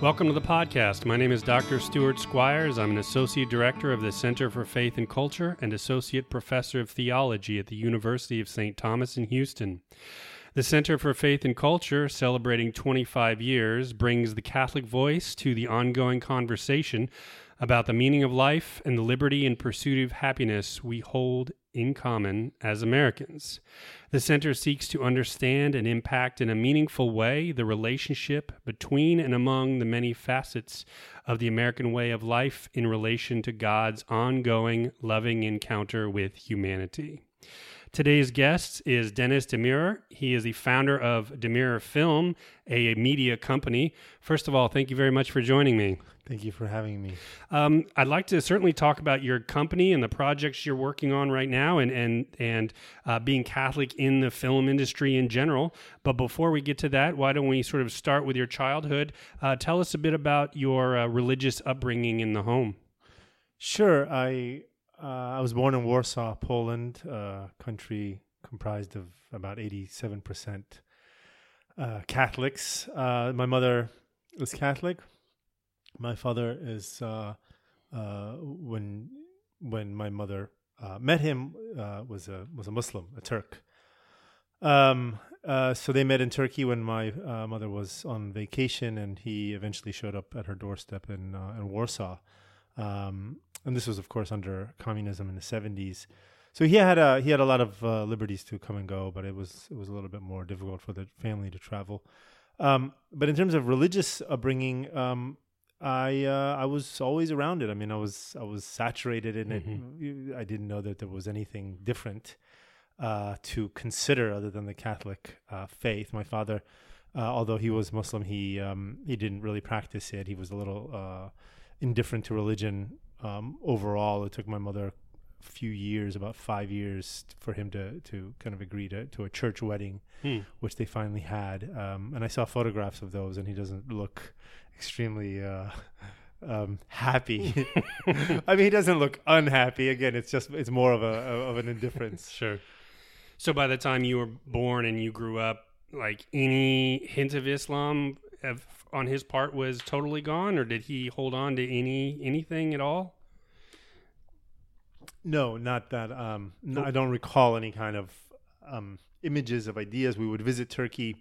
Welcome to the podcast. My name is Dr. Stuart Squires. I'm an Associate Director of the Center for Faith and Culture and Associate Professor of Theology at the University of St. Thomas in Houston. The Center for Faith and Culture, celebrating 25 years, brings the Catholic voice to the ongoing conversation about the meaning of life and the liberty and pursuit of happiness we hold in common as Americans. The center seeks to understand and impact in a meaningful way the relationship between and among the many facets of the American way of life in relation to God's ongoing loving encounter with humanity. Today's guest is Dennis DeMeurer. He is the founder of DeMeurer Film, a media company. First of all, thank you very much for joining me. Thank you for having me. Um, I'd like to certainly talk about your company and the projects you're working on right now, and and and uh, being Catholic in the film industry in general. But before we get to that, why don't we sort of start with your childhood? Uh, tell us a bit about your uh, religious upbringing in the home. Sure. I uh, I was born in Warsaw, Poland, a country comprised of about eighty-seven percent uh, Catholics. Uh, my mother was Catholic my father is uh, uh, when when my mother uh, met him was a was a Muslim, a Turk. Um, so they met in Turkey when my mother was on vacation, and he eventually showed up at her doorstep in in Warsaw. Um, and this was, of course, under communism in the seventies. So he had a he had a lot of liberties to come and go, but it was it was a little bit more difficult for the family to travel. Um, but in terms of religious upbringing, um, I uh, I was always around it. I mean, I was I was saturated in mm-hmm. it. I didn't know that there was anything different uh, to consider other than the Catholic uh, faith. My father, uh, although he was Muslim, he um, he didn't really practice it. He was a little uh, indifferent to religion um, overall. It took my mother a few years, about five years, for him to to kind of agree to to a church wedding, hmm. which they finally had. Um, and I saw photographs of those, and he doesn't look extremely uh, um, happy. I mean, he doesn't look unhappy. Again, it's just it's more of a of an indifference. sure. So by the time you were born and you grew up, like any hint of Islam on his part was totally gone, or did he hold on to any anything at all? No, not that. Um, no, I don't recall any kind of um, images of ideas. We would visit Turkey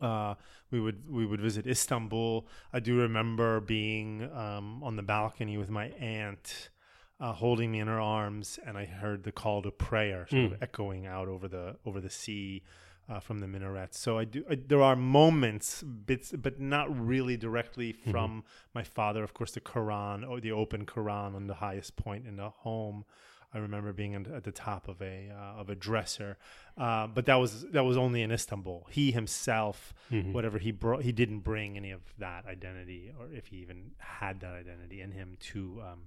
uh, we would we would visit Istanbul. I do remember being um, on the balcony with my aunt, uh, holding me in her arms, and I heard the call to prayer sort mm. of hmm. echoing out over the over the sea uh, from the minarets. So I do. I, there are moments, bits, but not really directly mm-hmm. from mm-hmm. my father. Of course, the Quran or the open Quran on the highest point in the home. I remember being at the top of a uh, of a dresser, uh, but that was that was only in Istanbul. He himself, mm-hmm. whatever he brought, he didn't bring any of that identity, or if he even had that identity in him to um,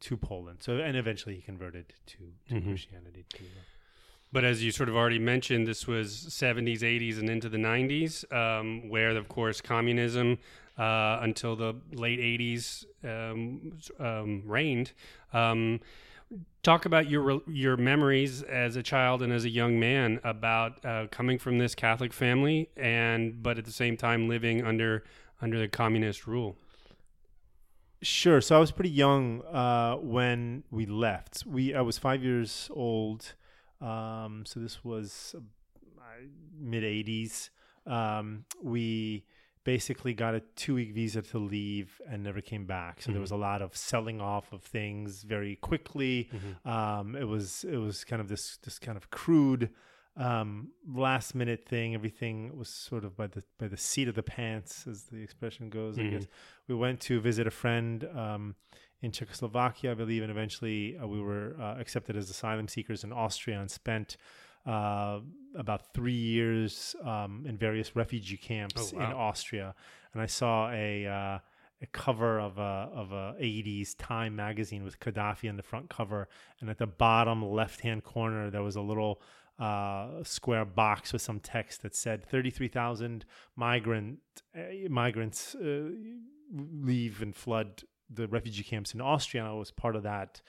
to Poland. So, and eventually he converted to, to mm-hmm. Christianity. Too. But as you sort of already mentioned, this was 70s, 80s, and into the 90s, um, where, of course, communism uh, until the late 80s um, um, reigned. Um, talk about your your memories as a child and as a young man about uh, coming from this Catholic family, and but at the same time living under under the communist rule. Sure. So I was pretty young uh, when we left. We I was five years old. Um, so this was uh, mid '80s. Um, we basically got a two week visa to leave and never came back. So mm-hmm. there was a lot of selling off of things very quickly. Mm-hmm. Um, it was it was kind of this this kind of crude um, last minute thing. Everything was sort of by the by the seat of the pants, as the expression goes. Mm-hmm. I guess we went to visit a friend. Um, in Czechoslovakia, I believe, and eventually uh, we were uh, accepted as asylum seekers in Austria and spent uh, about three years um, in various refugee camps oh, wow. in Austria, and I saw a uh, a cover of a of a 80s Time magazine with Gaddafi on the front cover, and at the bottom left hand corner there was a little uh, square box with some text that said 33,000 migrant uh, migrants uh, leave and flood the refugee camps in Austria. And I was part of that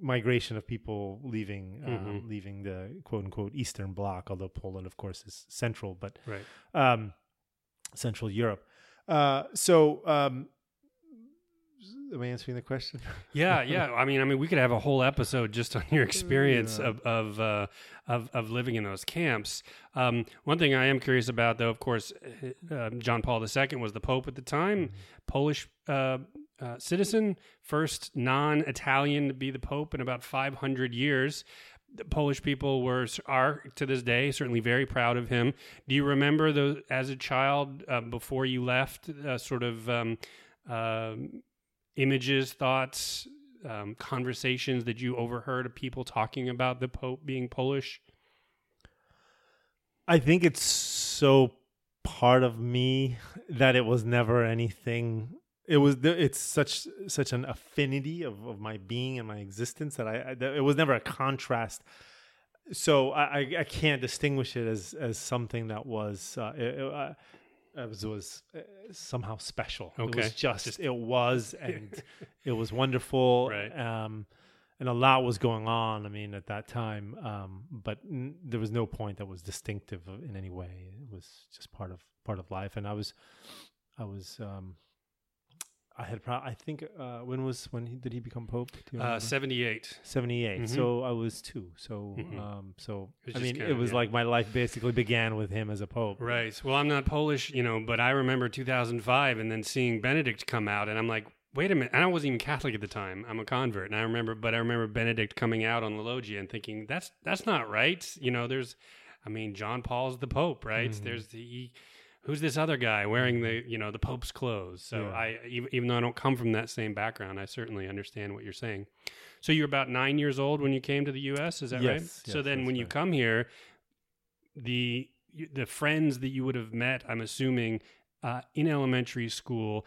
migration of people leaving uh, mm-hmm. leaving the quote unquote Eastern Bloc, although Poland, of course, is central, but right. um, Central Europe. Uh, so, um, am I answering the question? Yeah, yeah. I mean, I mean, we could have a whole episode just on your experience Yeah. of of, uh, of of living in those camps. Um, one thing I am curious about, though, of course, uh, John Paul II was the Pope at the time, Polish uh, uh, citizen, first non-Italian to be the Pope in about 500 years. The Polish people were are to this day certainly very proud of him. Do you remember those as a child uh, before you left? Uh, sort of um, um images, thoughts, um, conversations that you overheard of people talking about the Pope being Polish? I think it's so part of me that it was never anything. It was. It's such such an affinity of, of my being and my existence that I. I it was never a contrast. So I, I, can't distinguish it as as something that was. Uh, it, it, uh, was, was uh, somehow special. It was just, it was and it was wonderful. Right. Um, and a lot was going on. I mean, at that time, um, but n- there was no point that was distinctive in any way. It was just part of part of life. And I was, I was, um, I had, pro- I think, uh, when was when he, did he become pope? Uh? 78. 78 Mhm. so i was two so Mhm. um so i mean kind it was yeah. like my life basically began with him as a pope Right. Well, I'm not Polish, you know, but I remember 2005 and then seeing Benedict come out, and I'm like, wait a minute. And I wasn't even Catholic at the time. I'm a convert, and I remember, but I remember Benedict coming out on the loggia and thinking, that's that's not right. You know, there's, I mean, John Paul's the Pope, right? Mhm. There's the. Who's this other guy wearing the you know the Pope's clothes? So Yeah. I even, even though I don't come from that same background, I certainly understand what you're saying. So you're about nine years old when you came to the U.S. Is that right? Yes, so then when you come here, the the friends that you would have met, I'm assuming, uh, in elementary school,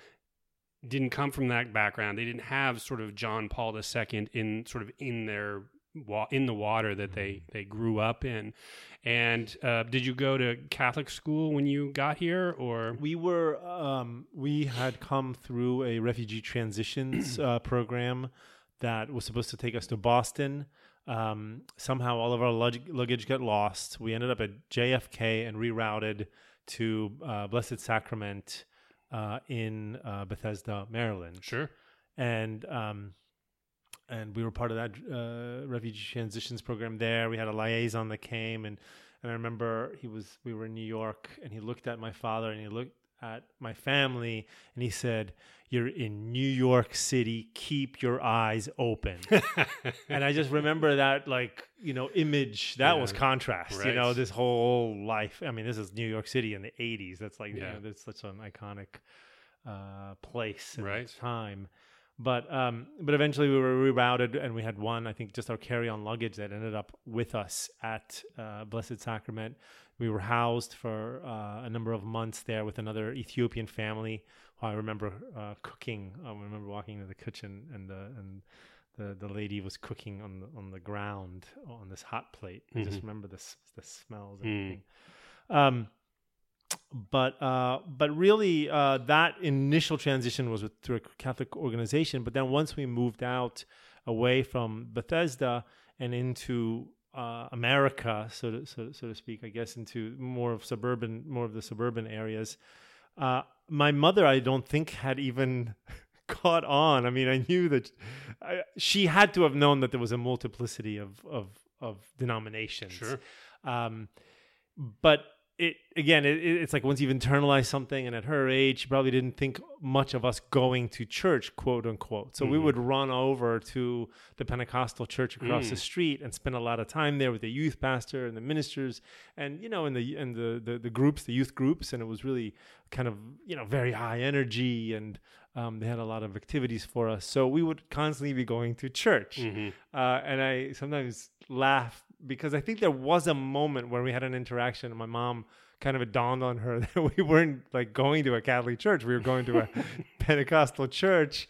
didn't come from that background. They didn't have sort of John Paul II in sort of in their wa- in the water that they Mm-hmm. they grew up in. And uh, did you go to Catholic school when you got here, or we were um we had come through a refugee transitions uh, program that was supposed to take us to boston um somehow all of our lug- luggage got lost we ended up at jfk and rerouted to uh, blessed sacrament uh, in uh, bethesda maryland sure? and um, and we were part of that uh, refugee transitions program there. We had a liaison that came, and and I remember he was we were in New York, and he looked at my father, and he looked at my family, and he said, "You're in New York City. Keep your eyes open." and I just remember that like you know image that was Yeah. contrast. You know this whole life. I mean, this is New York City in the '80s. That's like Yeah. you know, that's such an iconic uh, place and Right. time. But um, but eventually we were rerouted, and we had one. I think just our carry-on luggage that ended up with us at uh, Blessed Sacrament. We were housed for uh, a number of months there with another Ethiopian family. Who I remember uh, cooking. I remember walking into the kitchen, and the and the, the lady was cooking on the on the ground on this hot plate. I just Mhm. remember the s- the smells and Mm. everything. Um, but uh, but really, uh, that initial transition was with, through a Catholic organization. But then once we moved out away from Bethesda and into uh, America, so to, so, so to speak, I guess into more of suburban, more of the suburban areas. Uh, my mother, I don't think, had even caught on. I mean, I knew that I, she had to have known that there was a multiplicity of of, of denominations. Sure. Um, but it again, it, it- it's like once you've internalized something, and at her age, she probably didn't think much of us going to church, quote unquote. So we Mhm. would run over to the Pentecostal church across the Mm. street and spend a lot of time there with the youth pastor and the ministers, and you know, in the and the, the the groups, the youth groups, and it was really kind of you know very high energy and. Um, they had a lot of activities for us, so we would constantly be going to church hmm uh, and I sometimes laugh because I think there was a moment where we had an interaction, and my mom kind of it dawned on her that we weren't like going to a Catholic church; we were going to a Pentecostal church.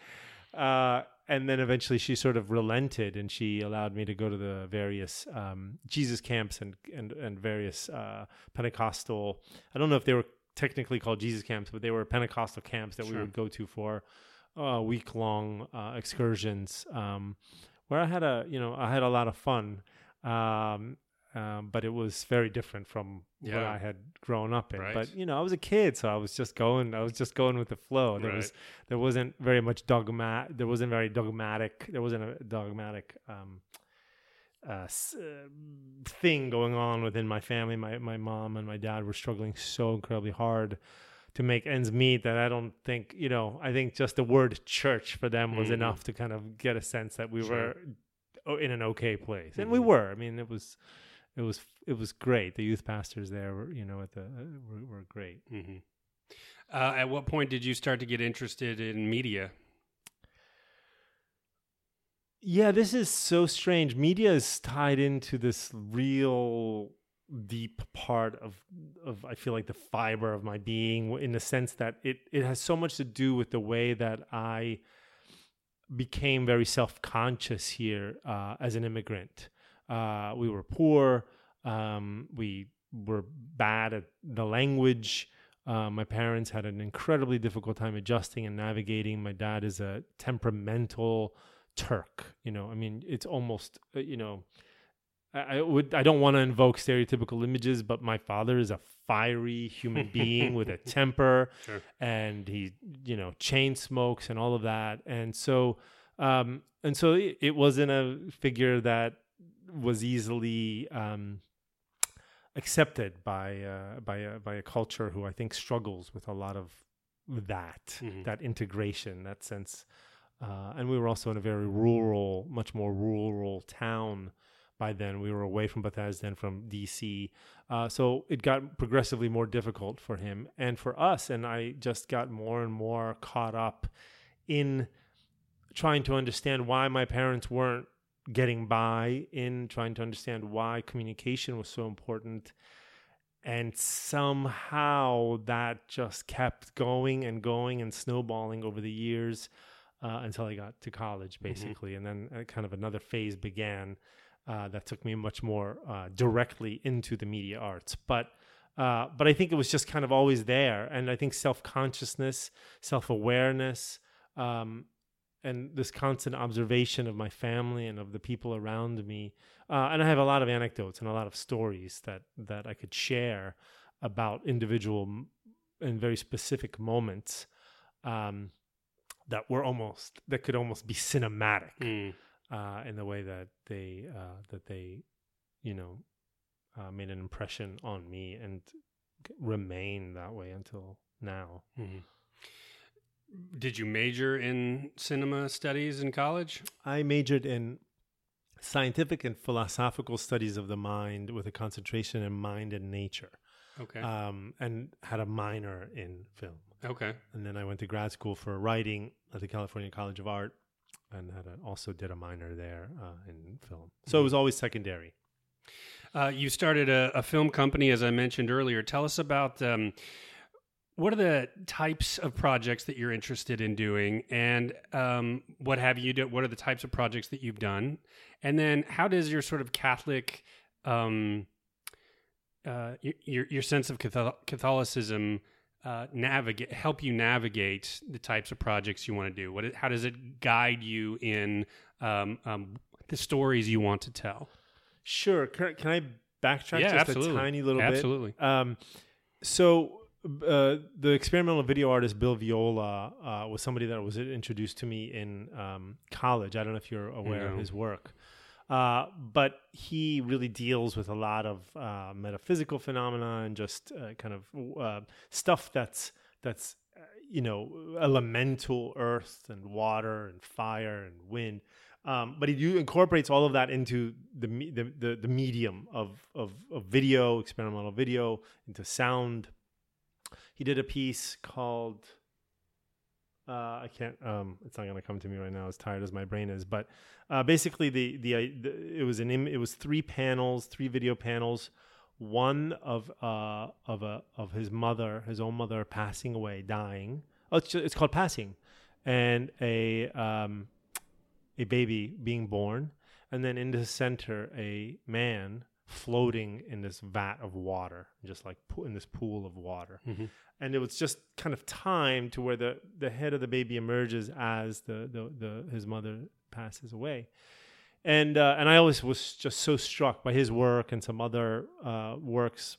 Uh, and then eventually, she sort of relented, and she allowed me to go to the various um, Jesus camps and and and various uh, Pentecostal. I don't know if they were technically called Jesus camps, but they were Pentecostal camps that we would go to for uh, week long uh, excursions. Um, where I had a you know I had a lot of fun. Um, um, but it was very different from what I had grown up in. Right. But you know, I was a kid, so I was just going. I was just going with the flow. There was there wasn't very much dogma. There wasn't very dogmatic. There wasn't a dogmatic. Um, uh, uh, thing going on within my family. My my mom and my dad were struggling so incredibly hard to make ends meet that I don't think you know. I think just the word church for them was Mhm. enough to kind of get a sense that we Sure. were in an okay place, and we Mhm. were. I mean, it was it was it was great. The youth pastors there were you know at the uh, were, were great. hmm Uh, at what point did you start to get interested in media? Yeah, this is so strange. Media is tied into this real deep part of of I feel like the fiber of my being in the sense that it it has so much to do with the way that I became very self-conscious here uh, as an immigrant. Uh, we were poor. Um, we were bad at the language. Uh, my parents had an incredibly difficult time adjusting and navigating. My dad is a temperamental Turk. You know, I mean, it's almost uh, you know, I, I would I don't want to invoke stereotypical images, but my father is a fiery human being with a temper, Sure. and he you know chain smokes and all of that, and so um and so it, it wasn't a figure that was easily um accepted by uh, by a, by a culture who I think struggles with a lot of that Mhm. that integration that sense uh, and we were also in a very rural much more rural town by then. We were away from Bethesda and from DC uh, so it got progressively more difficult for him and for us. And I just got more and more caught up in trying to understand why my parents weren't getting by in trying to understand why communication was so important. And somehow that just kept going and going and snowballing over the years uh, until I got to college, basically. And then uh, kind of another phase began uh, that took me much more uh, directly into the media arts. But uh, but I think it was just kind of always there, and I think self consciousness, self awareness, um, and this constant observation of my family and of the people around me. Uh, and I have a lot of anecdotes and a lot of stories that that I could share about individual and very specific moments um, that were almost that could almost be cinematic Mm. Uh, in the way that they uh, that they you know uh, made an impression on me and remain that way until now. Mhm. Did you major in cinema studies in college? I majored in scientific and philosophical studies of the mind with a concentration in mind and nature, Okay. um, and had a minor in film. okay. And then I went to grad school for writing at the California College of Art, and had a, also did a minor there uh, in film. So it was always secondary. Uh, you started a, a film company, as I mentioned earlier. Tell us about um, what are the types of projects that you're interested in doing, and um, what have you done? What are the types of projects that you've done, and then how does your sort of Catholic, um, uh, your, your your sense of Catholicism uh, navigate help you navigate the types of projects you want to do? What how does it guide you in um, um, the stories you want to tell? Sure. Can, can I backtrack Yeah, just absolutely. a tiny little Absolutely. bit? Um, so uh, the experimental video artist Bill Viola uh, was somebody that was introduced to me in um, college. I don't know if you're aware of his work. Uh, but he really deals with a lot of uh, metaphysical phenomena and just uh, kind of uh, stuff that's that's uh, you know elemental earth and water and fire and wind. Um, but he incorporates all of that into the, the the the medium of, of of video, experimental video, into sound. He did a piece called uh, I can't. Um, it's not going to come to me right now. As tired as my brain is, but uh, basically, the, the the it was an Im- it was three panels, three video panels. One of uh of a of his mother, his own mother, passing away, dying. Oh, it's, ju- it's called passing, and a um a baby being born, and then in the center, a man floating in this vat of water, just like po- in this pool of water. Mhm. and it was just kind of timed to where the the head of the baby emerges as the the, the his mother passes away. And uh, and I always was just so struck by his work and some other uh, works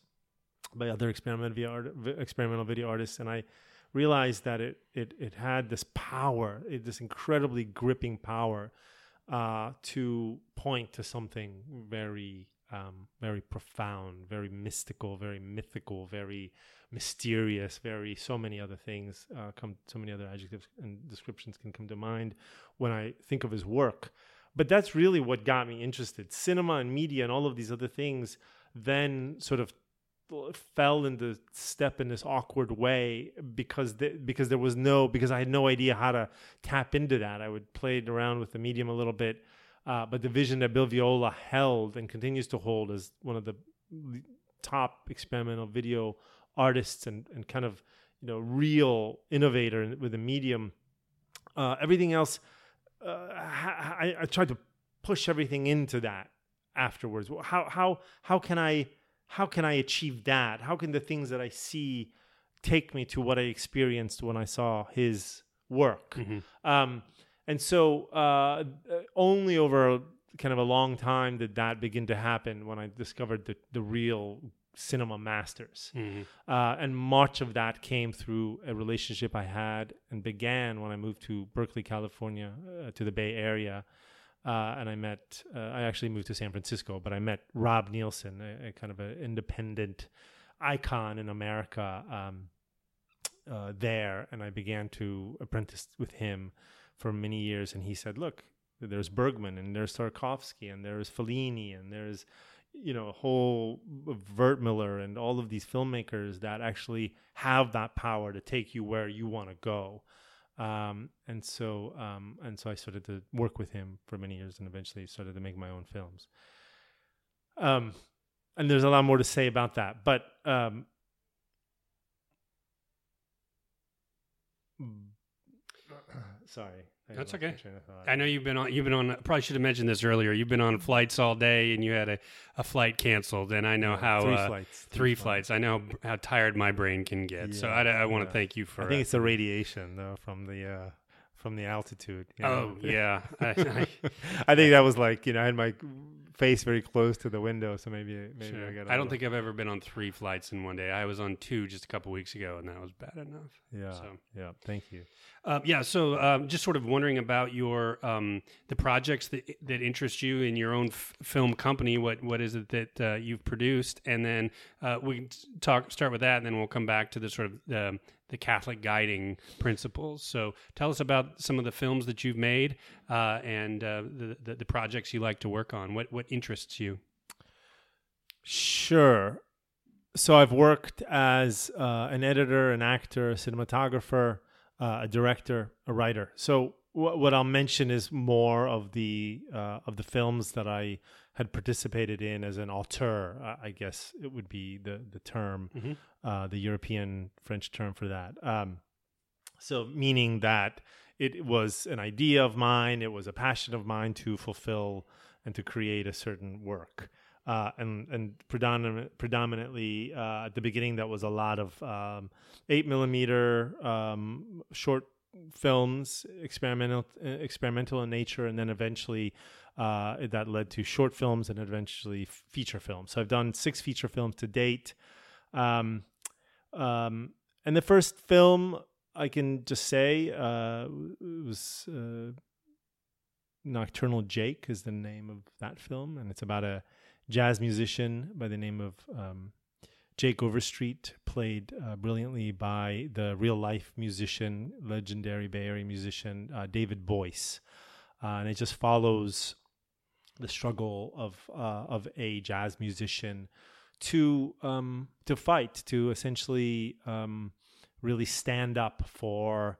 by other experimental video art, experimental video artists, and I realized that it it it had this power, it, this incredibly gripping power uh, to point to something very um, very profound, very mystical, very mythical, very mysterious, very so many other things uh, come, so many other adjectives and descriptions can come to mind when I think of his work. But that's really what got me interested. Cinema and media and all of these other things then sort of fell into step in this awkward way because the, because there was no because I had no idea how to tap into that. I would play around with the medium a little bit, uh, but the vision that Bill Viola held and continues to hold as one of the top experimental video artists and and kind of you know real innovator with the medium. Uh, everything else, uh, I, I tried to push everything into that afterwards. How how how can I how can I achieve that? How can the things that I see take me to what I experienced when I saw his work? Mm-hmm. Um, and so uh, only over kind of a long time did that begin to happen when I discovered the, the real cinema masters. Mm-hmm. Uh, and much of that came through a relationship I had and began when I moved to Berkeley, California, uh, to the Bay Area uh, and I met. Uh, I actually moved to San Francisco, but I met Rob Nilsson, a, a kind of an independent icon in America um, uh, there, and I began to apprentice with him for many years. And he said, "Look, there's Bergman, and there's Tarkovsky, and there's Fellini, and there's." you know, a whole Wertmüller and all of these filmmakers that actually have that power to take you where you want to go. Um, and so um, and so I started to work with him for many years, and eventually started to make my own films. Um, and there's a lot more to say about that, but sorry. That's okay. I know you've been on. You've been on. Probably should have mentioned this earlier. You've been on flights all day, and you had a, a flight canceled. And I know yeah, how three uh, flights. Three, three flights. flights. I know how tired my brain can get. Yeah, so I, I want to yeah. thank you for. I think uh, it's the radiation though from the uh, from the altitude. You know? Oh yeah. I, I, I, think that was like you know I had my face very close to the window, so maybe maybe sure. I got. I don't think I've ever been on three flights in one day. I was on two just a couple weeks ago, and that was bad enough. Yeah. So. Yeah. Thank you. Uh, yeah. So um, just sort of wondering about your um, the projects that that interest you in your own f- film company. What what is it that uh, you've produced, and then uh, we can talk start with that, and then we'll come back to the sort of the the Catholic guiding principles. So tell us about some of the films that you've made uh, and uh, the, the, the projects you like to work on. What what interests you? Sure. So I've worked as uh, an editor, an actor, a cinematographer, uh, a director, a writer. So w- what I'll mention is more of the uh, of the films that I had participated in as an auteur. Uh, I guess it would be the the term, mm-hmm. uh, the European French term for that. Um, so meaning that it was an idea of mine, it was a passion of mine to fulfill and to create a certain work. Uh, and and predominant, predominantly uh, at the beginning, that was a lot of um, eight millimeter um, short films, experimental experimental in nature, and then eventually uh, that led to short films and eventually feature films. So I've done six feature films to date. Um, um, and the first film I can just say uh, was uh, Nocturnal Jake is the name of that film, and it's about a jazz musician by the name of um, Jake Overstreet, played uh, brilliantly by the real life musician, legendary Bay Area musician uh, David Boyce, uh, and it just follows the struggle of uh, of a jazz musician to um, to fight to essentially um, really stand up for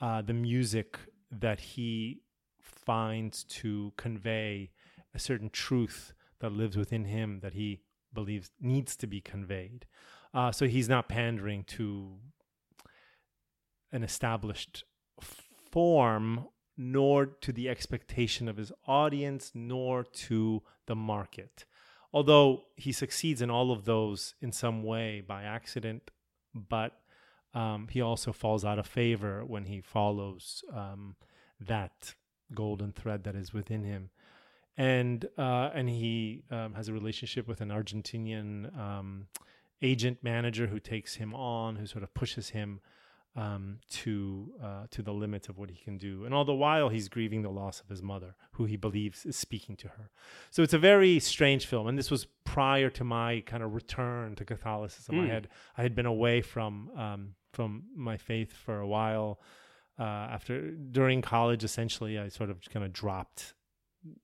uh, the music that he finds to convey a certain truth that lives within him that he believes needs to be conveyed. Uh, so he's not pandering to an established form nor to the expectation of his audience, nor to the market. Although he succeeds in all of those in some way by accident, but um, he also falls out of favor when he follows um, that golden thread that is within him. And uh, and he um, has a relationship with an Argentinian um, agent manager who takes him on, who sort of pushes him um, to uh, to the limits of what he can do. And all the while, he's grieving the loss of his mother, who he believes is speaking to her. So it's a very strange film. And this was prior to my kind of return to Catholicism. Mm. I hmm. had I had been away from um, from my faith for a while. Uh, after during college, essentially, I sort of kind of dropped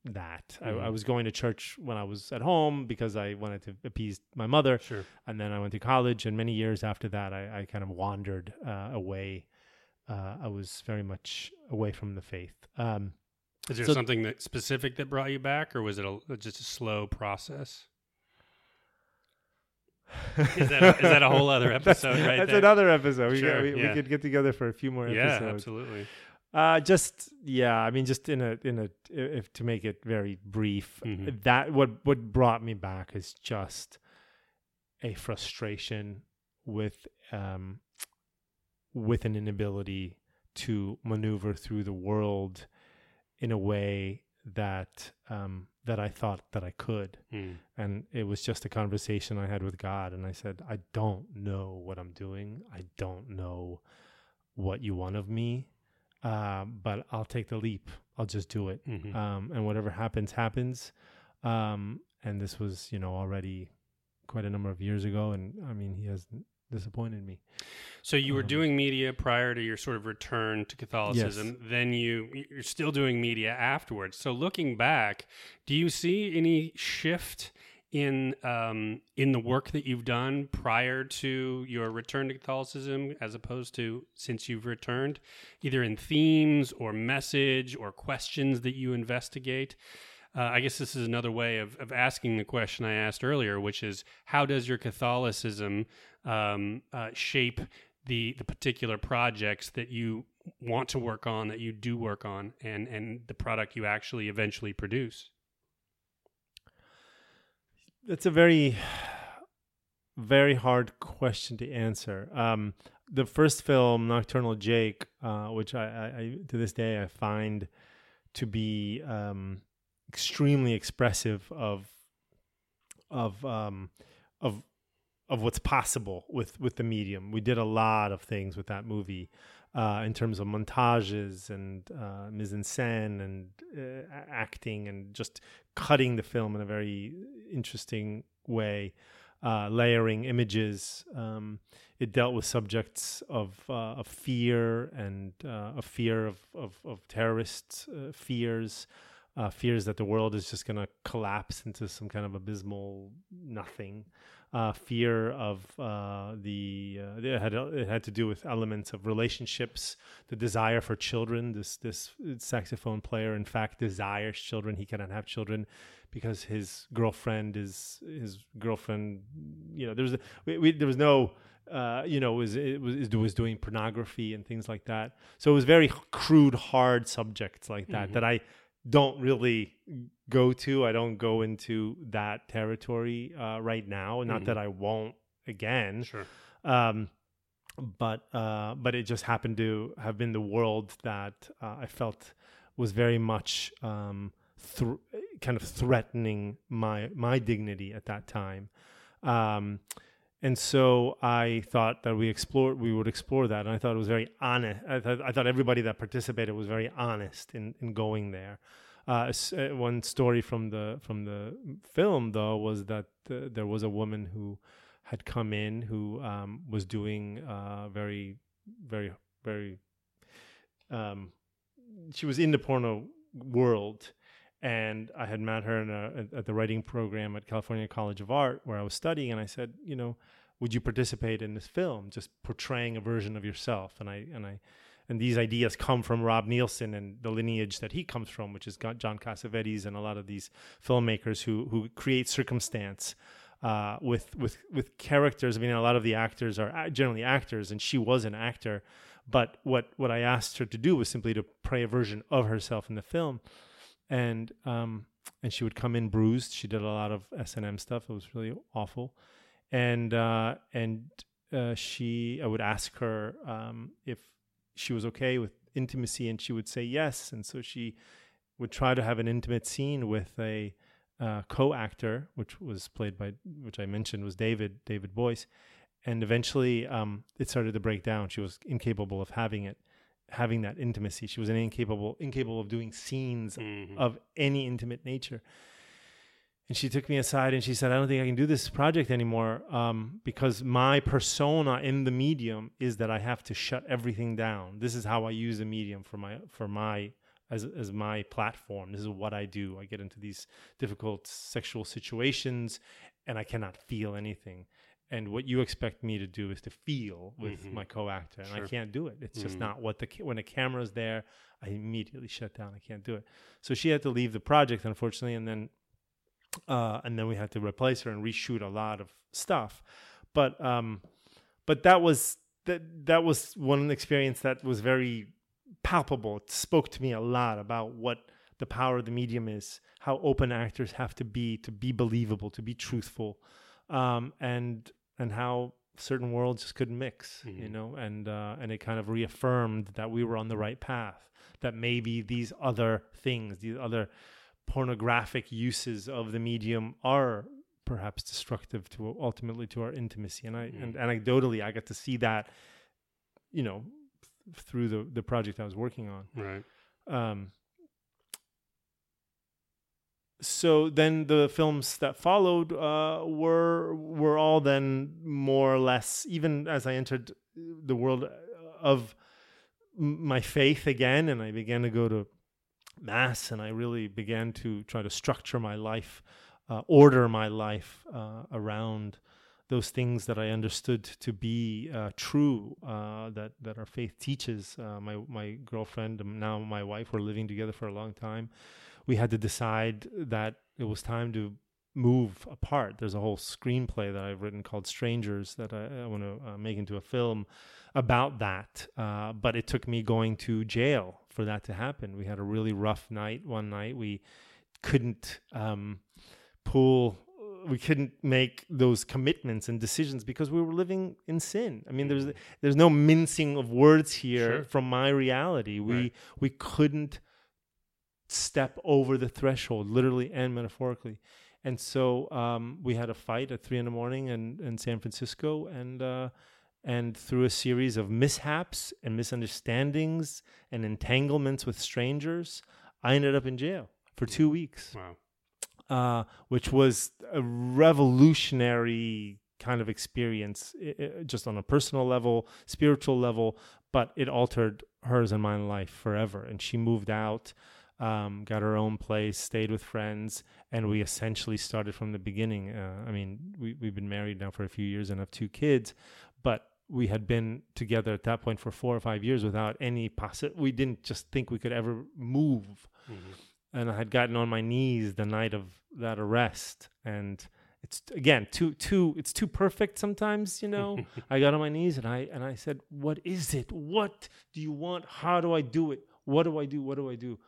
that. Mm. I, I, mm-hmm. was going to church when I was at home because I wanted to appease my mother. Sure. And then I went to college, and many years after that, I, I kind of wandered uh, away. Uh, I was very much away from the faith. Um, Is there so something that specific that brought you back, or was it a, just a slow process? is, that a, is that a whole other episode right that's there? another episode. Sure, we, we, yeah. we, could get together for a few more episodes. Yeah, absolutely. Uh, just yeah, I mean, just in a in a if to make it very brief, mm-hmm. that what what brought me back is just a frustration with um with an inability to maneuver through the world in a way that um that I thought that I could. Mm. And it was just a conversation I had with God and I said, I don't know what I'm doing. I don't know what you want of me uh, but I'll take the leap. I'll just do it. Mm-hmm. Um, and whatever happens, happens. Um, and this was, you know, already quite a number of years ago. And I mean, he has disappointed me. So you were um, doing media prior to your sort of return to Catholicism. Yes. Then you you're still doing media afterwards. So looking back, do you see any shift in um, in the work that you've done prior to your return to Catholicism, as opposed to since you've returned, either in themes or message or questions that you investigate. Uh, I guess this is another way of, of asking the question I asked earlier, which is how does your Catholicism um, uh, shape the the particular projects that you want to work on, that you do work on, and and the product you actually eventually produce? That's a very very hard question to answer. Um, the first film, Nocturnal Jake, uh, which I, I, I, to this day I find to be um, extremely expressive of of um, of of what's possible with with the medium. We did a lot of things with that movie uh, in terms of montages and uh, mise en scène and uh, acting and just cutting the film in a very interesting way, uh, layering images. Um, it dealt with subjects of, uh, of fear and uh, a fear of, of, of terrorist fears. fears that the world is just going to collapse into some kind of abysmal nothing uh, fear of uh, the uh, it had it had to do with elements of relationships, the desire for children. This this saxophone player, in fact, desires children. He cannot have children because his girlfriend is his girlfriend. You know, there was we, we, there was no. Uh, you know, was it was was doing pornography and things like that. So it was very crude, hard subjects like that mm-hmm. that I don't really go to. I don't go into that territory uh, right now. Not mm-hmm. that I won't again. Sure. Um, but uh, but it just happened to have been the world that uh, I felt was very much um, th- kind of threatening my my dignity at that time. Um, and so I thought that we explore we would explore that, and I thought it was very honest. I, th- I thought everybody that participated was very honest in, in going there. Uh, uh, one story from the from the film though was that uh, there was a woman who had come in who um, was doing uh, very very very um, she was in the porno world and I had met her a, at the writing program at California College of Art where I was studying, and I said, you know, would you participate in this film, just portraying a version of yourself? And I and I and these ideas come from Rob Nilsson and the lineage that he comes from, which is John Cassavetes and a lot of these filmmakers who who create circumstance. Uh, with with with characters, I mean, a lot of the actors are generally actors, and she was an actor. But what what I asked her to do was simply to play a version of herself in the film, and um, and she would come in bruised. She did a lot of S and M stuff. It was really awful, and uh, and uh, she I would ask her um, if she was okay with intimacy, and she would say yes. And so she would try to have an intimate scene with a uh, co-actor, which was played by, which I mentioned was David David Boyce, and eventually um, it started to break down. She was incapable of having it, having that intimacy. She was incapable incapable of doing scenes Mhm. of any intimate nature. And she took me aside and she said, I don't think I can do this project anymore um, because my persona in the medium is that I have to shut everything down. This is how I use the medium for my for my as as my platform. This is what I do. I get into these difficult sexual situations and I cannot feel anything. And what you expect me to do is to feel with Mhm. my co-actor, and I can't do it. It's just Mhm. not what the ca- when the camera's there. I immediately shut down. I can't do it. So she had to leave the project, unfortunately, and then uh, and then we had to replace her and reshoot a lot of stuff. But um, but that was that that was one experience that was very palpable. It spoke to me a lot about what the power of the medium is, how open actors have to be to be believable, to be truthful, um, and and how certain worlds just couldn't mix, you Mhm. know, and uh, and it kind of reaffirmed that we were on the right path. That maybe these other things, these other pornographic uses of the medium are perhaps destructive to ultimately to our intimacy and i and anecdotally i got to see that you know th- through the the project i was working on Right. um so then the films that followed uh, were were all then more or less even as I entered the world of my faith again and I began to go to mass and I really began to try to structure my life uh, order my life uh, around those things that I understood to be uh, true uh, that that our faith teaches. Uh, my my girlfriend now my wife were living together for a long time we had to decide that it was time to move apart. There's a whole screenplay that I've written called Strangers that I, I want to uh, make into a film about that. Uh, but it took me going to jail for that to happen. We had a really rough night one night. We couldn't um, pull. We couldn't make those commitments and decisions because we were living in sin. I mean, there's there's no mincing of words here Sure. from my reality. We Right. we couldn't step over the threshold, literally and metaphorically. And so um, we had a fight at three in the morning in, in San Francisco, and uh, and through a series of mishaps and misunderstandings and entanglements with strangers, I ended up in jail for two weeks, Wow. uh, which was a revolutionary kind of experience, i- i- just on a personal level, spiritual level, but it altered hers and my life forever. And she moved out um, got our own place, stayed with friends, and we essentially started from the beginning. Uh, I mean, we, we've been married now for a few years and have two kids, but we had been together at that point for four or five years without any possi- We didn't just think we could ever move. Mhm. And I had gotten on my knees the night of that arrest, and it's again too too it's too perfect sometimes you know? I got on my knees and i and i said what is it? What do you want? How do i do it? What do i do? What do i do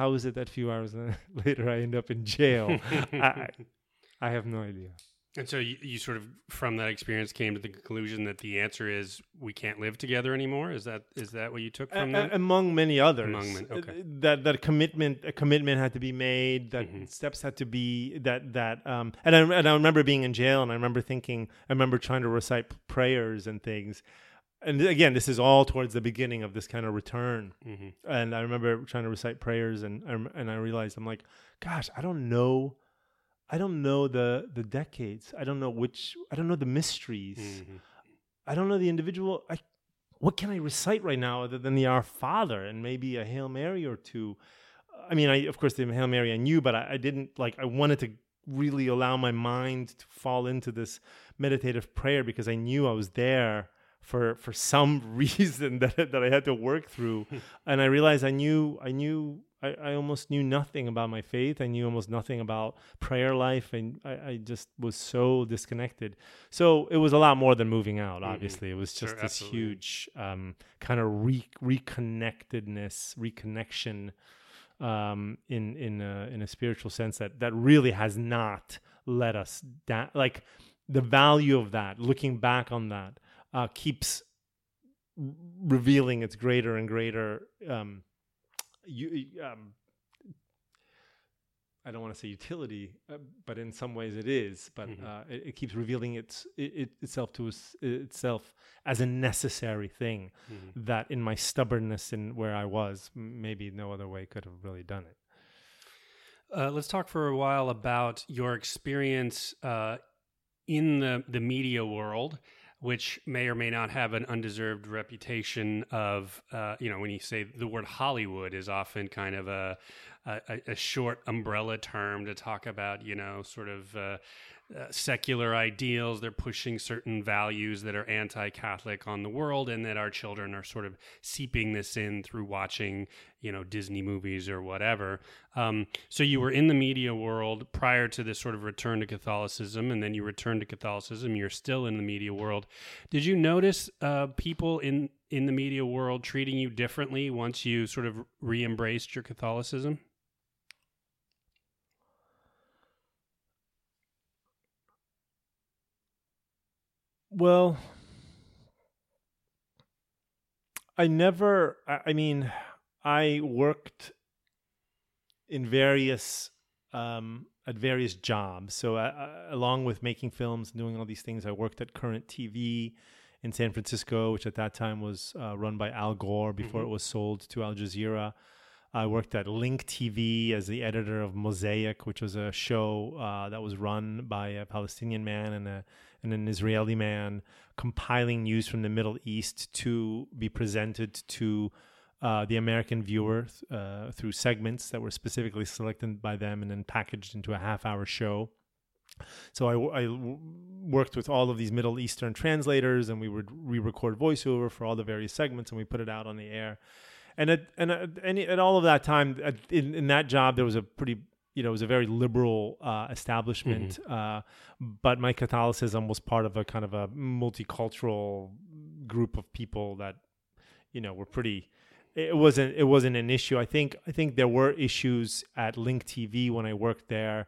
how is it that a few hours later I end up in jail? I, I have no idea. And so you, you sort of from that experience came to the conclusion that the answer is we can't live together anymore. Is that is that what you took from A- that? among many others, Among many- okay. uh, that that commitment a commitment had to be made. That Mhm. steps had to be that that um and I and I remember being in jail and I remember thinking I remember trying to recite prayers and things. And again, this is all towards the beginning of this kind of return. hmm and I remember trying to recite prayers, and I and I realized I'm like, gosh, I don't know, I don't know the the decades. I don't know which. I don't know the mysteries. hmm I don't know the individual. I, what can I recite right now other than the Our Father and maybe a Hail Mary or two? I mean, I of course the Hail Mary I knew, but I, I didn't like. I wanted to really allow my mind to fall into this meditative prayer because I knew I was there for for some reason that that I had to work through, and I realized I knew I knew. I, I almost knew nothing about my faith. I knew almost nothing about prayer life, and I, I just was so disconnected. So it was a lot more than moving out. Mhm. Obviously, it was just Sure, this absolutely. huge um, kind of re- reconnectedness, reconnection um, in in a, in a spiritual sense that that really has not let us down. Like the value of that, looking back on that, uh, keeps r- revealing its greater and greater um, you, um, I don't want to say utility, uh, but in some ways it is. But Mhm. uh, it, it keeps revealing its it, it, itself to us, itself as a necessary thing Mhm. that, in my stubbornness and where I was, maybe no other way could have really done it. Uh, let's talk for a while about your experience uh, in the, the media world, which may or may not have an undeserved reputation of, uh, you know, when you say the word Hollywood is often kind of a, a, a short umbrella term to talk about, you know, sort of uh, uh, secular ideals. They're pushing certain values that are anti Catholic on the world, and that our children are sort of seeping this in through watching, you know, Disney movies or whatever. Um, so you were in the media world prior to this sort of return to Catholicism, and then you returned to Catholicism. You're still in the media world. Did you notice uh, people in in the media world treating you differently once you sort of re-embraced your Catholicism? Well, I never, I I mean, I worked in various, um, at various jobs. So, uh, uh, along with making films and doing all these things, I worked at Current TV in San Francisco, which at that time was uh, run by Al Gore before Mhm. it was sold to Al Jazeera. I worked at Link TV as the editor of Mosaic, which was a show uh, that was run by a Palestinian man and, a, and an Israeli man, compiling news from the Middle East to be presented to uh, the American viewer uh, through segments that were specifically selected by them and then packaged into a half hour show. So I worked with all of these Middle Eastern translators, and we would re-record voiceover for all the various segments, and we put it out on the air. And at and at, any, at all of that time, at, in, in that job, there was a pretty you know it was a very liberal uh, establishment, uh, but my Catholicism was part of a kind of a multicultural group of people that you know were pretty it wasn't it wasn't an issue. I think I think there were issues at Link TV when I worked there.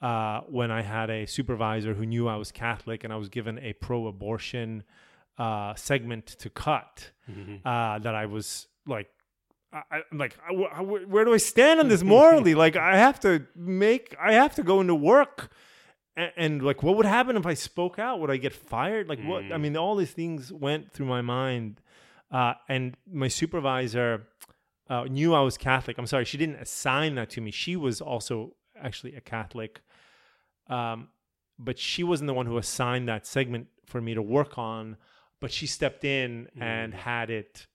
Uh, when I had a supervisor who knew I was Catholic and I was given a pro-abortion uh, segment to cut, Mhm. uh, that I was like, I, I'm like, I- I- where do I stand on this morally? like, I have to make, I have to go into work, and, and like, what would happen if I spoke out? Would I get fired? Like, what? I Mm. mean, all these things went through my mind, uh, and my supervisor uh, knew I was Catholic. I'm sorry, she didn't assign that to me. She was also actually a Catholic, um, but she wasn't the one who assigned that segment for me to work on. But she stepped in and Mm. had it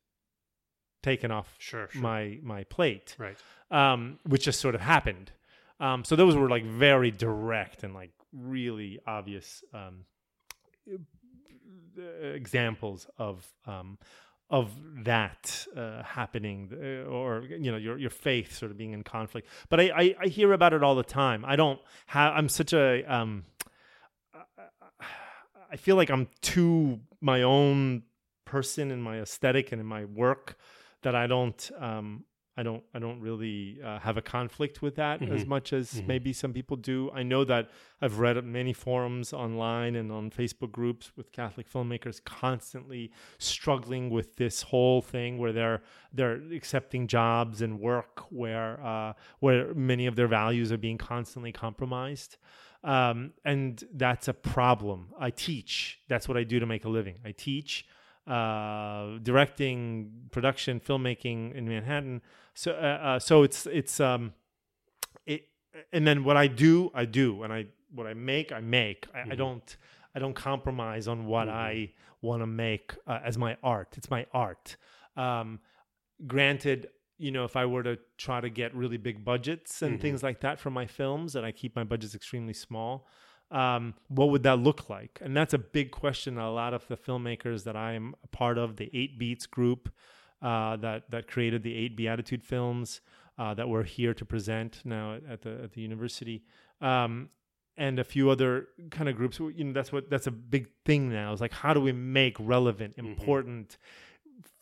taken off Sure, sure. my my plate, right. um, which just sort of happened. Um, so those were like very direct and like really obvious um, examples of um, of that uh, happening, uh, or you know your your faith sort of being in conflict. But I, I I hear about it all the time. I don't have. I'm such a um, I feel like I'm too my own person in my aesthetic and in my work that I don't um I don't I don't really uh, have a conflict with that as Mhm. much as Mhm. maybe some people do. I know that I've read many forums online and on Facebook groups with Catholic filmmakers constantly struggling with this whole thing where they're they're accepting jobs and work where uh, where many of their values are being constantly compromised. Um, and that's a problem. I teach. That's what I do to make a living. I teach uh, directing, production, filmmaking in Manhattan. So, uh, uh, so it's it's um, it, and then what I do, I do, and I what I make, I make. I, I Mhm. don't I don't compromise on what Mhm. I want to make uh, as my art. It's my art. Um, granted, you know, if I were to try to get really big budgets and Mhm. things like that for my films, and I keep my budgets extremely small, um, what would that look like? And that's a big question. A lot of the filmmakers that I'm a part of, the Eight Beats group uh, that that created the Eight Beatitude films uh, that we're here to present now at, the at the university. Um, and a few other kind of groups, you know, that's what that's a big thing now. Is like, how do we make relevant, Mhm. important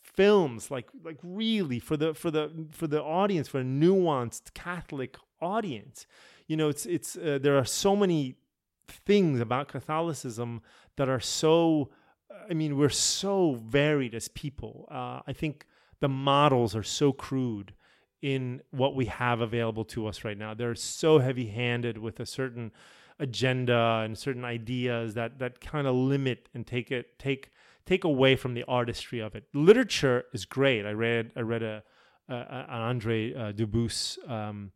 films, like like really for the for the for the audience, for a nuanced Catholic audience? You know, it's it's uh, there are so many things about Catholicism that are so. I mean, we're so varied as people. Uh, I think the models are so crude in what we have available to us right now. They're so heavy-handed with a certain agenda and certain ideas that that kind of limit and take it take take away from the artistry of it. Literature is great. I read I read a, a, a an Andre uh, Dubus um,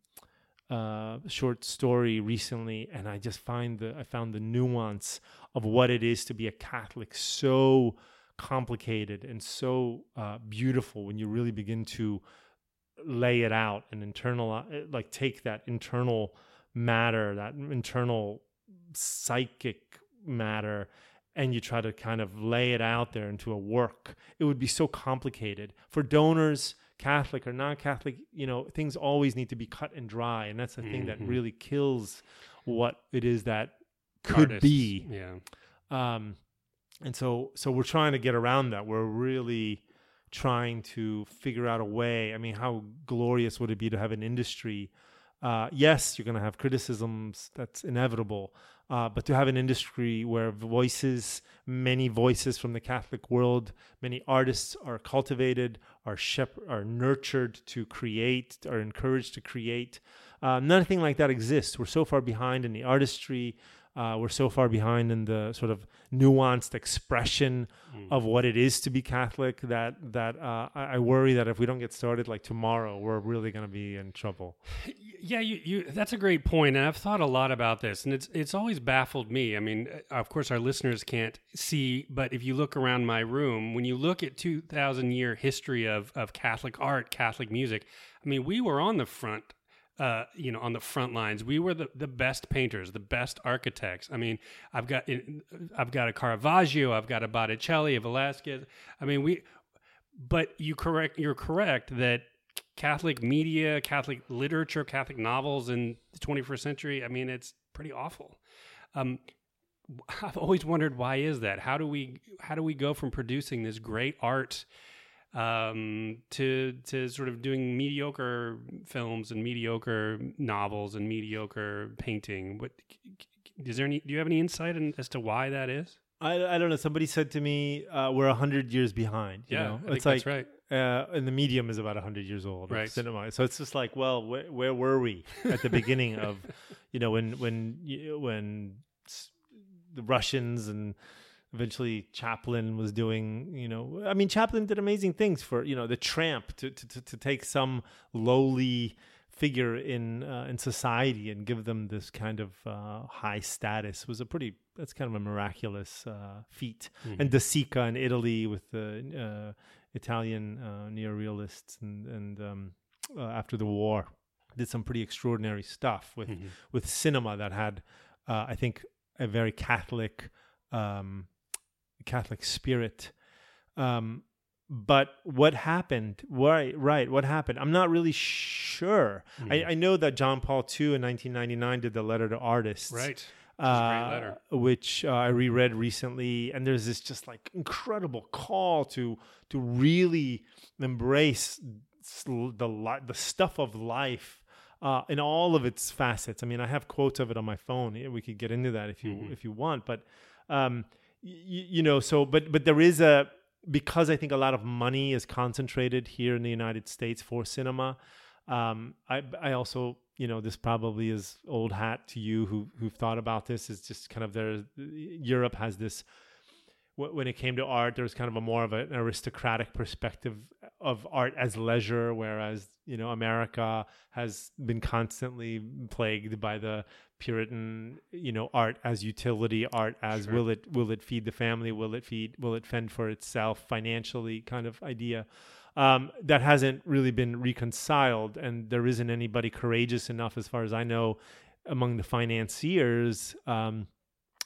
uh, short story recently, and I just find the I found the nuance of what it is to be a Catholic so complicated and so uh, beautiful when you really begin to lay it out and internal uh, like take that internal matter that internal psychic matter and you try to kind of lay it out there into a work. It would be so complicated. For donors catholic or non-catholic you know things always need to be cut and dry and that's the mm-hmm. thing that mm-hmm. really kills what it is that could Artists. be yeah um and so so we're trying to get around that we're really trying to figure out a way i mean how glorious would it be to have an industry uh, yes you're going to have criticisms that's inevitable uh, but to have an industry where voices many voices from the catholic world many artists are cultivated are shep- are nurtured to create are encouraged to create. Uh, nothing like that exists. We're so far behind in the artistry uh, we're so far behind in the sort of nuanced expression mm. of what it is to be Catholic that that uh, I, I, worry that if we don't get started like tomorrow, we're really going to be in trouble. Yeah, you, you that's a great point, and I've thought a lot about this, and it's it's always baffled me. I mean, uh, of course, our listeners can't see, but if you look around my room, when you look at two thousand year history of of Catholic art, Catholic music, I mean, we were on the front uh, you know, on the front lines. We were the, the best painters, the best architects. I mean, I've got I've got a Caravaggio, I've got a Botticelli, a Velasquez. I mean, we. But you correct. You're correct that Catholic media, Catholic literature, Catholic novels in the 21st century. I mean, it's pretty awful. Um, I've always wondered why is that? How do we how do we go from producing this great art? Um, to to sort of doing mediocre films and mediocre novels and mediocre painting. What is there any? Do you have any insight in, as to why that is? I, I don't know. Somebody said to me, uh, "We're a hundred years behind." You yeah, know? it's like right. Uh, and the medium is about hundred years old. Right. Cinema. So it's just like, well, wh- where were we at the beginning of, you know, when when when the Russians and eventually Chaplin was doing, you know, I mean, Chaplin did amazing things for, you know, the tramp to, to, to take some lowly figure in uh, in society and give them this kind of uh, high status was a pretty that's kind of a miraculous uh, feat. Mm-hmm. And De Sica in Italy with the uh, Italian uh, neorealists and and um, uh, after the war did some pretty extraordinary stuff with mm-hmm. with cinema that had I think a very Catholic um, Catholic spirit. Um, but what happened? Right, right. What happened? I'm not really sure. Mm. I, I, know that John Paul II in 1999 did the letter to artists. Right. Uh, which uh, I reread recently, and there's this just like incredible call to to really embrace the the stuff of life uh, in all of its facets. I mean, I have quotes of it on my phone. We could get into that if you mm-hmm. if you want, but um, you, you know, so but but there is a because I think a lot of money is concentrated here in the United States for cinema. Um, I I also you know this probably is old hat to you who who've thought about this. Is just kind of there. Europe has this when it came to art, there was kind of a more of an aristocratic perspective of art as leisure, whereas you know America has been constantly plagued by the Puritan, you know, art as utility, art as sure. will it will it feed the family, will it feed, will it fend for itself financially, kind of idea. Um, that hasn't really been reconciled, and there isn't anybody courageous enough, as far as I know, among the financiers um,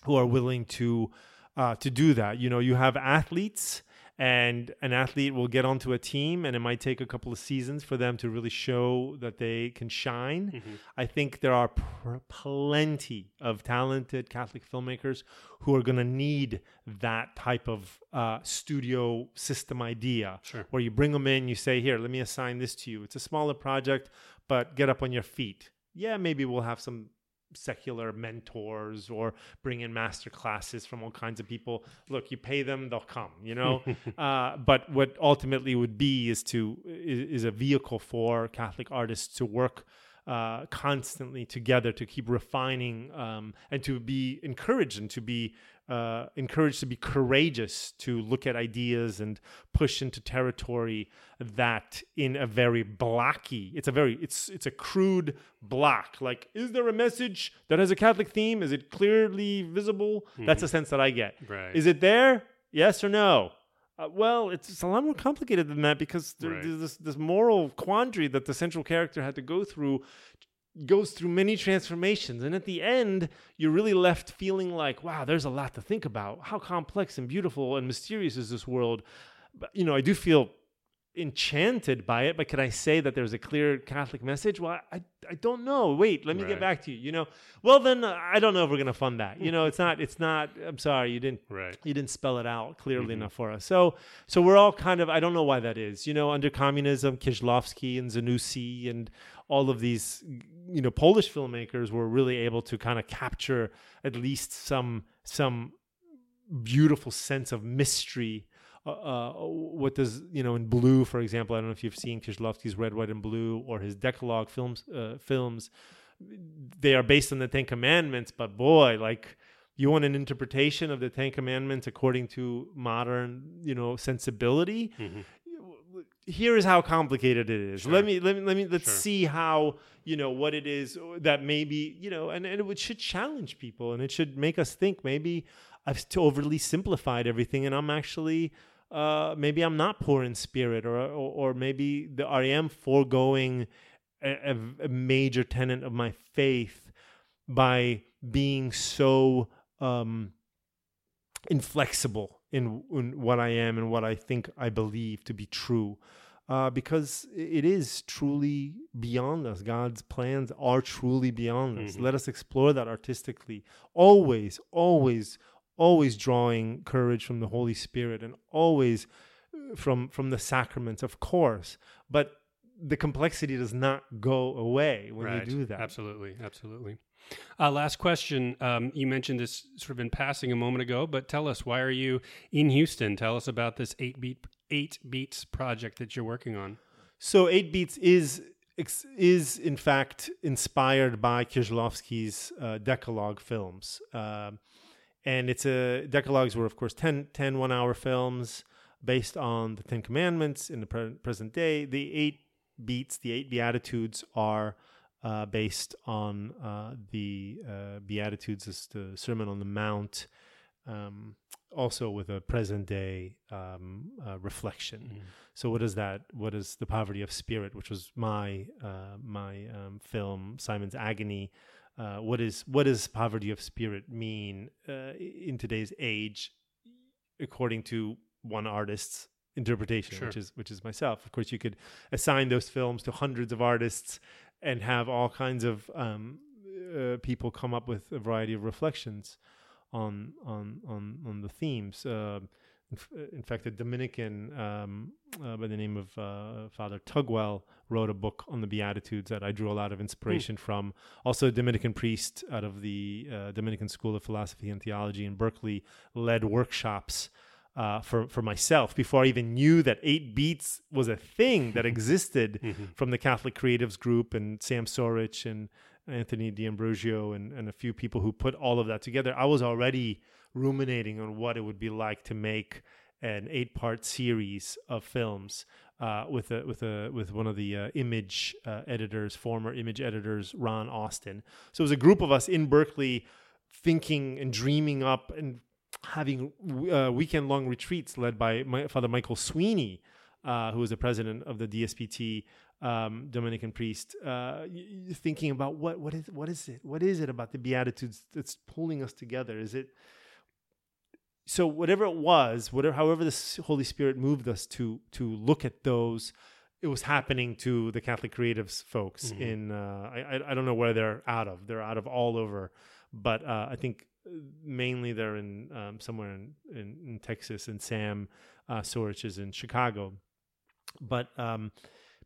who are willing to uh, to do that. You know, you have athletes, and an athlete will get onto a team, and it might take a couple of seasons for them to really show that they can shine. Mm-hmm. I think there are pr- plenty of talented Catholic filmmakers who are going to need that type of uh, studio system idea, sure. where you bring them in, you say, "Here, let me assign this to you." It's a smaller project, but get up on your feet. Yeah, maybe we'll have some secular mentors or bring in master classes from all kinds of people. Look, you pay them, they'll come, you know. uh, but what ultimately would be is to is, is a vehicle for Catholic artists to work uh, constantly together to keep refining um, and to be encouraged and to be uh, encouraged to be courageous to look at ideas and push into territory that in a very blocky it's a very it's it's a crude block like is there a message that has a catholic theme is it clearly visible mm-hmm. that's the sense that i get right. is it there yes or no uh, well, it's, it's, a lot more complicated than that because there, right. there's this, this moral quandary that the central character had to go through goes through many transformations and at the end you're really left feeling like wow there's a lot to think about. How complex and beautiful and mysterious is this world? But you know i do feel enchanted by it but can i say that there's a clear catholic message? Well i i don't know. Wait let me right. get back to you you know? Well then uh, i don't know if we're going to fund that you know? It's not it's not i'm sorry you didn't right. you didn't spell it out clearly mm-hmm. enough for us. So so we're all kind of i don't know why that is you know under communism Kieślowski and Zanussi and all of these you know polish filmmakers were really able to kind of capture at least some some beautiful sense of mystery uh, uh, what does you know in blue, for example? I don't know if you've seen Kieślowski's Red, White, and Blue or his Decalogue films. Uh, films they are based on the Ten Commandments, but boy, like you want an interpretation of the Ten Commandments according to modern, you know, sensibility. Mm-hmm. Here is how complicated it is. Sure. Let me let me let me let's sure. see how you know what it is that maybe you know, and and it should challenge people and it should make us think. Maybe I've overly simplified everything, and I'm actually uh, maybe I'm not poor in spirit, or or, or maybe the, I am foregoing a, a, major tenet of my faith by being so um, inflexible in, in, what I am and what I think I believe to be true. Uh, because it is truly beyond us. God's plans are truly beyond us. Mm-hmm. Let us explore that artistically. Always, always always drawing courage from the Holy Spirit and always uh, from from the sacraments, of course. But the complexity does not go away when right. you do that. Absolutely, absolutely. Uh, last question. Um, you mentioned this sort of in passing a moment ago, but tell us why are you in Houston? Tell us about this eight beat eight beats project that you're working on. So eight beats is is in fact inspired by Kieślowski's uh, Decalogue films. Uh, and it's a decalogues were of course 10, 10 one hour films based on the ten commandments in the pre- present day the eight beats the eight beatitudes are uh, based on uh, the uh, beatitudes as the sermon on the mount um, also with a present day um, uh, reflection mm. so what is that what is the poverty of spirit which was my uh, my um, film simon's agony uh, what is what does poverty of spirit mean uh, in today's age, according to one artist's interpretation, sure. which is which is myself. Of course, you could assign those films to hundreds of artists and have all kinds of um, uh, people come up with a variety of reflections on on on on the themes. Uh, in fact, a Dominican um, uh, by the name of uh, Father Tugwell wrote a book on the Beatitudes that I drew a lot of inspiration mm. from. Also, a Dominican priest out of the uh, Dominican School of Philosophy and Theology in Berkeley led workshops uh, for for myself before I even knew that eight beats was a thing that existed mm-hmm. from the Catholic Creatives Group and Sam Sorych and Anthony D'Ambrosio and, and a few people who put all of that together. I was already ruminating on what it would be like to make an eight part series of films uh, with a with a with one of the uh, image uh, editors, former image editors, Ron Austin. So it was a group of us in Berkeley thinking and dreaming up and having uh, weekend long retreats led by my, Father Michael Sweeney, uh, who was the president of the DSPT. Um, Dominican priest, uh, thinking about what what is what is it? What is it about the Beatitudes that's pulling us together? Is it so whatever it was, whatever however the Holy Spirit moved us to to look at those, it was happening to the Catholic Creatives folks mm-hmm. in uh, I I don't know where they're out of. They're out of all over, but uh, I think mainly they're in um, somewhere in, in, in Texas, and Sam uh, Sorych is in Chicago. But um,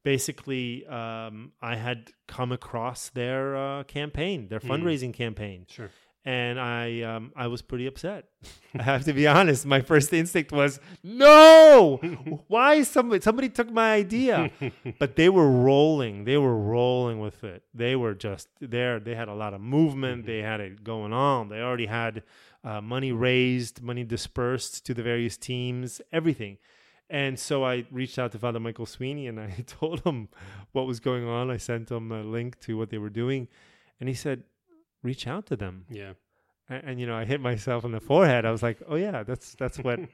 basically, um, I had come across their uh, campaign, their fundraising campaign, Sure. And I um, I was pretty upset. I have to be honest. My first instinct was, no, why somebody somebody took my idea? but they were rolling. They were rolling with it. They were just there. They had a lot of movement. They had it going on. They already had uh, money raised, money dispersed to the various teams, everything. And so I reached out to Father Michael Sweeney and I told him what was going on. I sent him a link to what they were doing, and he said, "Reach out to them." Yeah. And, and you know, I hit myself in the forehead. I was like, "Oh yeah, that's that's what."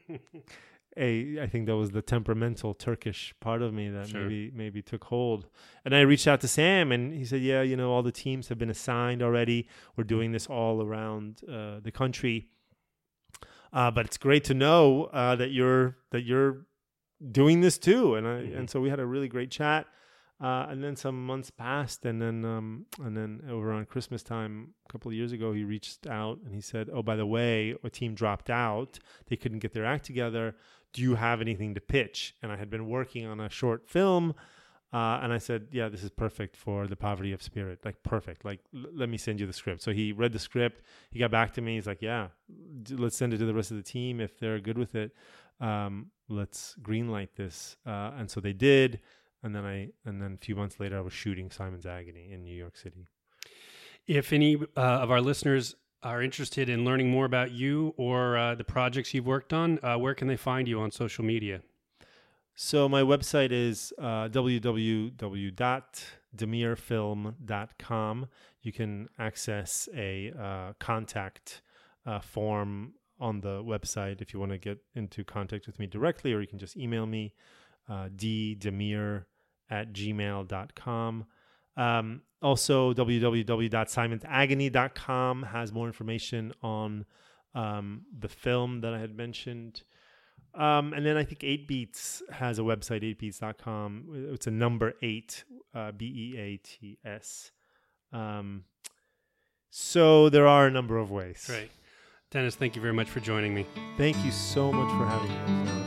a I think that was the temperamental Turkish part of me that Sure. maybe maybe took hold. And I reached out to Sam, and he said, "Yeah, you know, all the teams have been assigned already. We're doing this all around uh, the country, uh, but it's great to know uh, that you're that you're doing this too." And I Mhm. and so we had a really great chat. Uh, and then some months passed, and then um, and then over on Christmas time a couple of years ago, he reached out and he said, "Oh, by the way, a team dropped out. They couldn't get their act together. Do you have anything to pitch?" And I had been working on a short film, uh, and I said, "Yeah, this is perfect for the poverty of spirit. Like perfect. Like l- let me send you the script." So he read the script. He got back to me. He's like, "Yeah, d- let's send it to the rest of the team if they're good with it. Um, let's greenlight this." Uh, and so they did and then I and then a few months later I was shooting Simon's Agony in New York City. If any uh, of our listeners are interested in learning more about you or uh, the projects you've worked on, uh, where can they find you on social media? So my website is uh, www.demirfilm.com. You can access a uh, contact uh, form on the website if you want to get into contact with me directly, or you can just email me uh, ddemir at gmail.com. Um, also, www.simonsagony.com has more information on um, the film that I had mentioned. Um, and then I think 8 Beats has a website, 8beats.com. It's a number 8, uh, B E A T S. Um, so there are a number of ways. Great. Dennis, thank you very much for joining me. Thank you so much for having me.